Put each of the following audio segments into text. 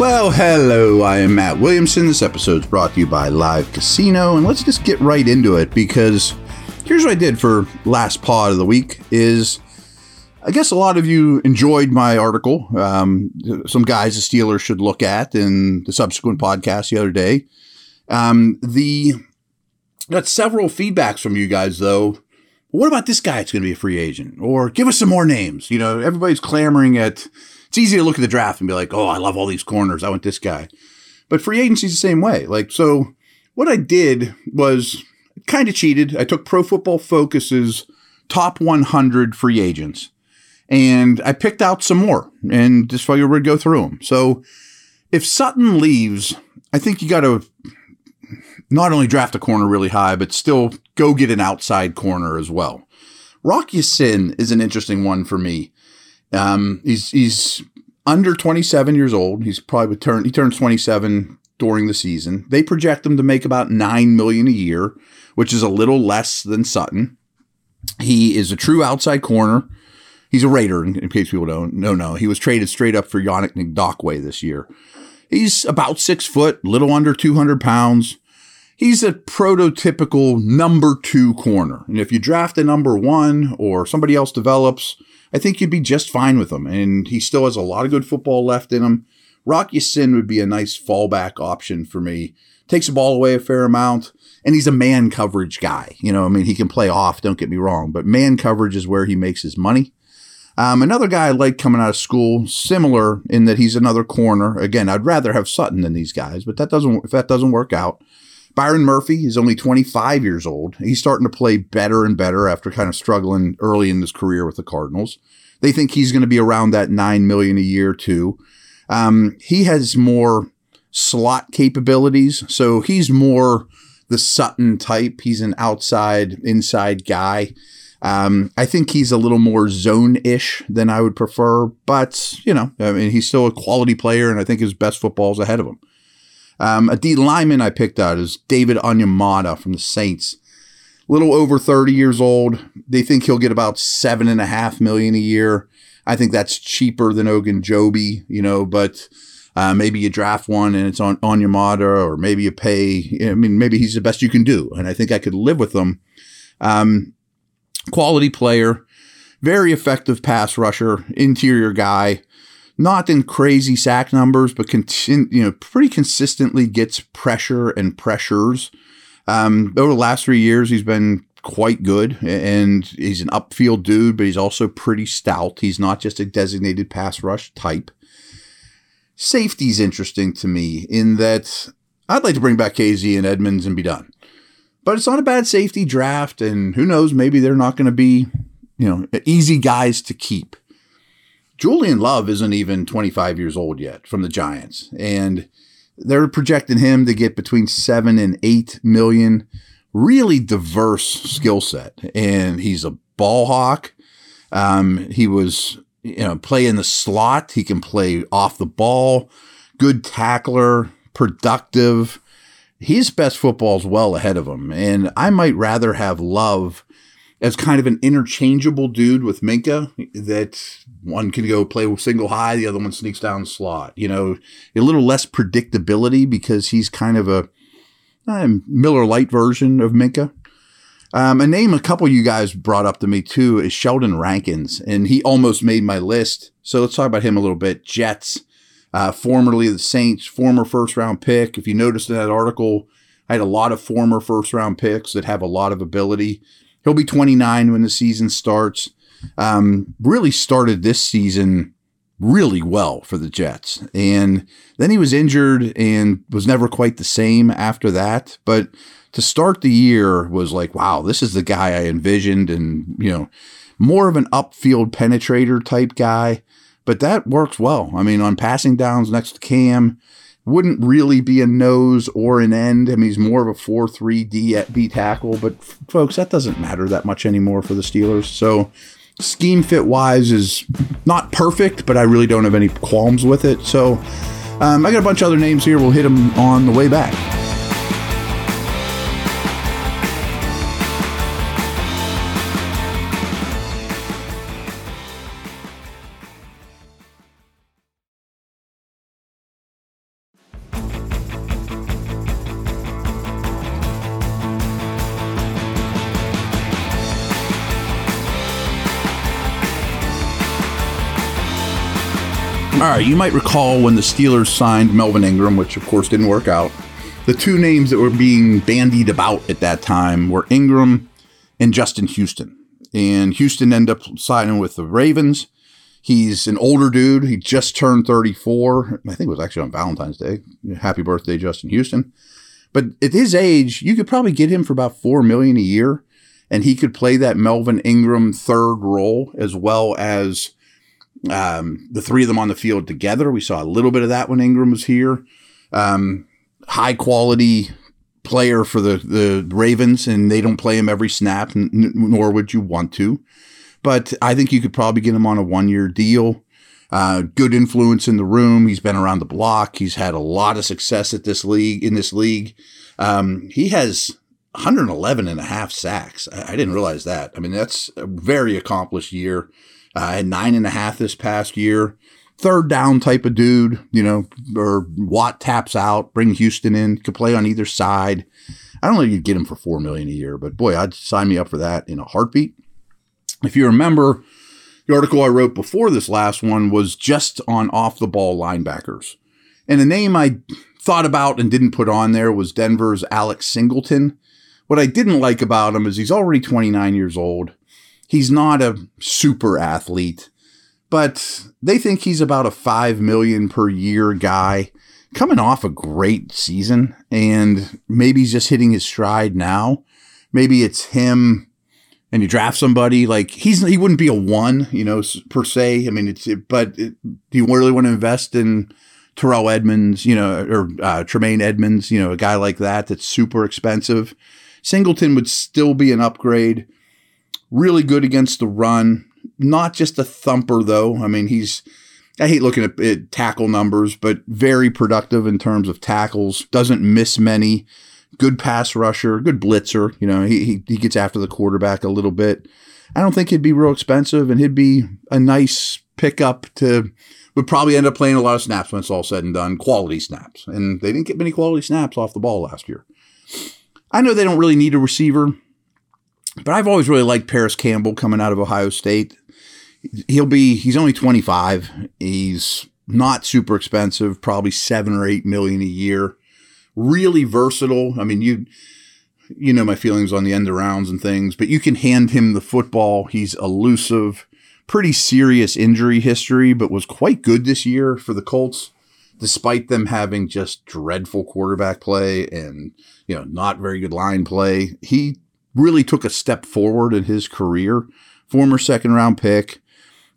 Well, hello, I am Matt Williamson. This episode is brought to you by Live Casino, and let's just get right into it because here's what I did for last pod of the week is I guess a lot of you enjoyed my article. Um, some guys the Steelers should look at in the subsequent podcast the other day. Um, the got several feedbacks from you guys though. What about this guy? It's going to be a free agent, or give us some more names. You know, everybody's clamoring at it's easy to look at the draft and be like, oh, I love all these corners. I want this guy. But free agency's the same way. Like, so what I did was kind of cheated. I took Pro Football Focus's top 100 free agents and I picked out some more and just figured we'd go through them. So if Sutton leaves, I think you got to not only draft a corner really high, but still go get an outside corner as well. Rock Ya-Sin is an interesting one for me. Um, he's he's under 27 years old. He's probably turn he turns 27 during the season. They project him to make about 9 million a year, which is a little less than Sutton. He is a true outside corner. He's a Raider, in, case people don't know. No, he was traded straight up for Yannick Ngakoue this year. He's about six foot, little under 200 pounds. He's a prototypical number two corner. And if you draft a number one or somebody else develops, I think you'd be just fine with him. And he still has a lot of good football left in him. Rock Ya-Sin would be a nice fallback option for me. Takes the ball away a fair amount, and he's a man coverage guy. You know, I mean, he can play off, don't get me wrong, but man coverage is where he makes his money. Um, another guy I like coming out of school, similar in that he's another corner. Again, I'd rather have Sutton than these guys, but that doesn't if that doesn't work out. Byron Murphy is only 25 years old. He's starting to play better and better after kind of struggling early in his career with the Cardinals. They think he's going to be around that 9 million a year too. Um, he has more slot capabilities, so he's more the Sutton type. He's an outside, inside guy. Um, I think he's a little more zone ish than I would prefer, but you know, I mean, he's still a quality player, and I think his best football is ahead of him. Um, a D lineman I picked out is David Onyemata from the Saints. A Little over 30 years old. They think he'll get about seven and a half million a year. I think that's cheaper than Ogunjobi, you know, but uh, maybe you draft one and it's on Onyemata, or maybe you pay. I mean, maybe he's the best you can do, and I think I could live with them. Um, quality player, very effective pass rusher, interior guy not in crazy sack numbers, but continu- you know, pretty consistently gets pressure and pressures. Um, over the last three years, he's been quite good, and he's an upfield dude, but he's also pretty stout. He's not just a designated pass rush type. Safety's interesting to me in that I'd like to bring back Kazee and Edmunds and be done. But it's not a bad safety draft, and who knows, maybe they're not going to be, you know, easy guys to keep. Julian Love isn't even 25 years old yet from the Giants, and they're projecting him to get between seven and eight million. Really diverse skill set, and he's a ball hawk. Um, he was, you know, play in the slot. He can play off the ball. Good tackler, productive. His best football is well ahead of him, and I might rather have Love as kind of an interchangeable dude with Minkah that one can go play single high, the other one sneaks down slot. You know, a little less predictability because he's kind of a uh, Miller Lite version of Minkah. Um, a name a couple you guys brought up to me too is Sheldon Rankins, and he almost made my list. So let's talk about him a little bit. Jets, uh, formerly the Saints, former first round pick. If you noticed in that article, I had a lot of former first round picks that have a lot of ability. He'll be 29 when the season starts. Um, really started this season really well for the Jets. And then he was injured and was never quite the same after that. But to start the year was like, wow, this is the guy I envisioned and, you know, more of an upfield penetrator type guy. But that works well. I mean, on passing downs next to Cam, wouldn't really be a nose or an end. I mean, he's more of a 4 3 D at B tackle, but folks, that doesn't matter that much anymore for the Steelers. So, scheme fit wise is not perfect, but I really don't have any qualms with it. So, um, I got a bunch of other names here. We'll hit them on the way back. All right, you might recall when the Steelers signed Melvin Ingram, which of course didn't work out. The two names that were being bandied about at that time were Ingram and Justin Houston. And Houston ended up signing with the Ravens. He's an older dude. He just turned 34. I think it was actually on Valentine's Day. Happy birthday, Justin Houston. But at his age, you could probably get him for about four million a year, and he could play that Melvin Ingram third role as well as um, the three of them on the field together. We saw a little bit of that when Ingram was here. Um, high quality player for the, the Ravens, and they don't play him every snap, n- nor would you want to. But I think you could probably get him on a one year deal. Uh, good influence in the room. He's been around the block. He's had a lot of success at this league, in this league. Um, he has 111 and a half sacks. I, I didn't realize that. I mean, that's a very accomplished year. I had nine and a half this past year. Third down type of dude, you know, or Watt taps out, bring Houston in, could play on either side. I don't know if you'd get him for four million a year, but boy, I'd sign me up for that in a heartbeat. If you remember, the article I wrote before this last one was just on off the ball linebackers. And the name I thought about and didn't put on there was Denver's Alex Singleton. What I didn't like about him is he's already 29 years old. He's not a super athlete, but they think he's about a 5 million per year guy coming off a great season and maybe he's just hitting his stride now. Maybe it's him and you draft somebody like he's he wouldn't be a one, you know, per se. I mean, it's but it, do you really want to invest in Terrell Edmunds, you know, or uh, Tremaine Edmunds, you know, a guy like that that's super expensive? Singleton would still be an upgrade. Really good against the run. Not just a thumper, though. I mean, he's, I hate looking at, at tackle numbers, but very productive in terms of tackles. Doesn't miss many. Good pass rusher, good blitzer. You know, he, he, he gets after the quarterback a little bit. I don't think he'd be real expensive, and he'd be a nice pickup to would probably end up playing a lot of snaps when it's all said and done, quality snaps. And they didn't get many quality snaps off the ball last year. I know they don't really need a receiver, but I've always really liked Parris Campbell coming out of Ohio State. He'll be, he's only 25. He's not super expensive, probably seven or eight million a year. Really versatile. I mean, you, you know my feelings on the end arounds and things, but you can hand him the football. He's elusive, pretty serious injury history, but was quite good this year for the Colts, despite them having just dreadful quarterback play and you know not very good line play. He really took a step forward in his career. Former second round pick,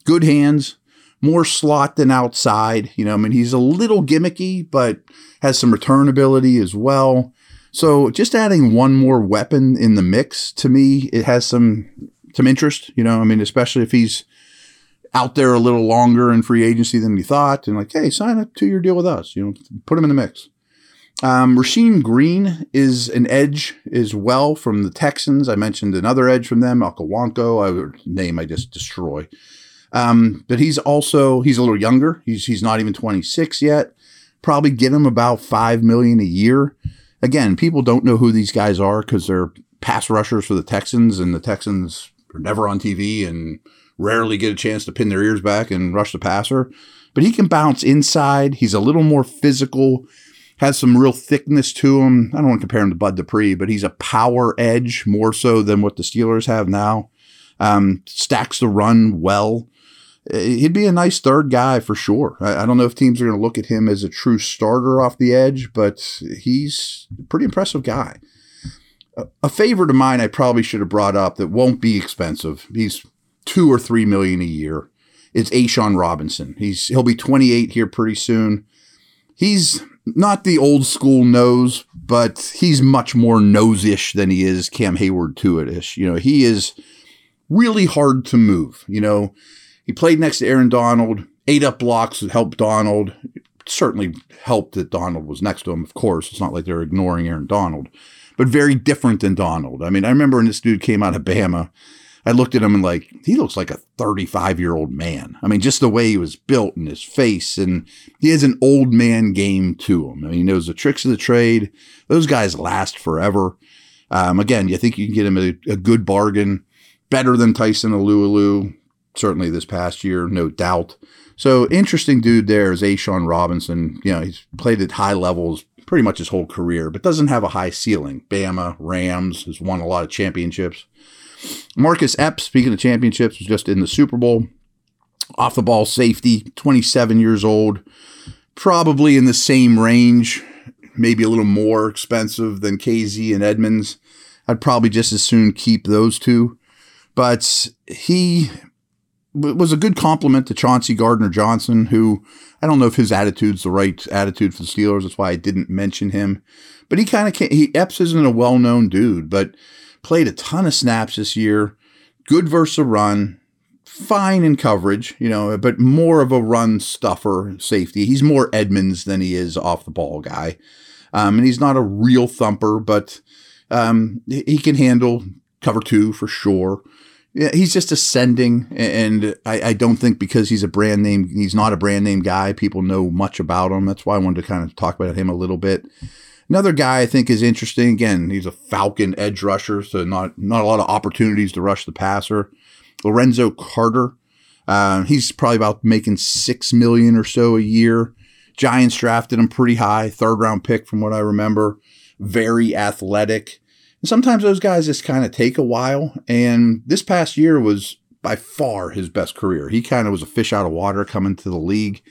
good hands, more slot than outside. You know, I mean, he's a little gimmicky, but has some return ability as well. So just adding one more weapon in the mix to me, it has some some interest. You know, I mean, especially if he's out there a little longer in free agency than you thought, and like, hey, sign a two year deal with us. You know, put him in the mix. Um, Green is an edge as well from the Texans. I mentioned another edge from them, Okawanko, a name I just destroy. Um, but he's also he's a little younger. He's he's not even 26 yet. Probably get him about five million a year. Again, people don't know who these guys are because they're pass rushers for the Texans, and the Texans are never on TV and rarely get a chance to pin their ears back and rush the passer. But he can bounce inside. He's a little more physical has some real thickness to him. I don't want to compare him to Bud Dupree, but he's a power edge more so than what the Steelers have now. Um, stacks the run well. he'd be a nice third guy for sure. I, I don't know if teams are going to look at him as a true starter off the edge, but he's a pretty impressive guy. A, a favorite of mine I probably should have brought up that won't be expensive. He's two or three million a year. It's A'Shawn Robinson. He's he'll be 28 here pretty soon. He's not the old school nose, but he's much more nose-ish than he is Cam Heyward to it ish. You know, he is really hard to move. You know, he played next to Aaron Donald, ate up blocks helped Donald. certainly helped that Donald was next to him, of course. It's not like they're ignoring Aaron Donald, but very different than Donald. I mean, I remember when this dude came out of Bama, I looked at him and like, he looks like a 35 year old man. I mean, just the way he was built and his face, and he has an old man game to him. I mean, he knows the tricks of the trade. Those guys last forever. Um, again, you think you can get him a, a good bargain, better than Tyson Alualu, certainly this past year, no doubt. So interesting dude there is A'Shawn Robinson. You know, he's played at high levels pretty much his whole career, but doesn't have a high ceiling. Bama, Rams, has won a lot of championships. Marcus Epps, speaking of championships, was just in the Super Bowl. Off the ball safety, 27 years old, probably in the same range, maybe a little more expensive than Kazee and Edmunds. I'd probably just as soon keep those two. But he was a good compliment to Chauncey Gardner Johnson, who I don't know if his attitude's the right attitude for the Steelers. That's why I didn't mention him. But he kind of he Epps isn't a well known dude, but played a ton of snaps this year. Good versus run, fine in coverage, you know, but more of a run stuffer safety. He's more Edmunds than he is off the ball guy. Um, and he's not a real thumper, but um, he can handle cover two for sure. He's just ascending, and I, I, don't think because he's a brand name, he's not a brand name guy. People know much about him. That's why I wanted to kind of talk about him a little bit. Another guy I think is interesting. Again, he's a Falcon edge rusher, so not not a lot of opportunities to rush the passer. Lorenzo Carter, uh, he's probably about making six million or so a year. Giants drafted him pretty high, third round pick from what I remember. Very athletic. And sometimes those guys just kind of take a while. And this past year was by far his best career. He kind of was a fish out of water coming to the league,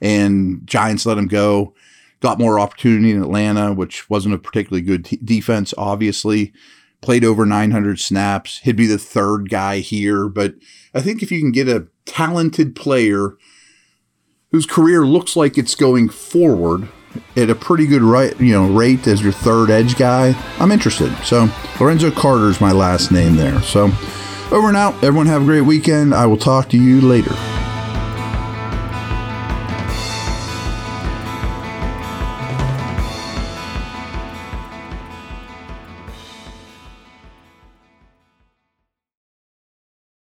and Giants let him go. Got more opportunity in Atlanta, which wasn't a particularly good t- defense, obviously. Played over 900 snaps. He'd be the third guy here. But I think if you can get a talented player whose career looks like it's going forward, at a pretty good right, you know, rate as your third edge guy, I'm interested. So Lorenzo Carter is my last name there. So over and out. Everyone have a great weekend. I will talk to you later.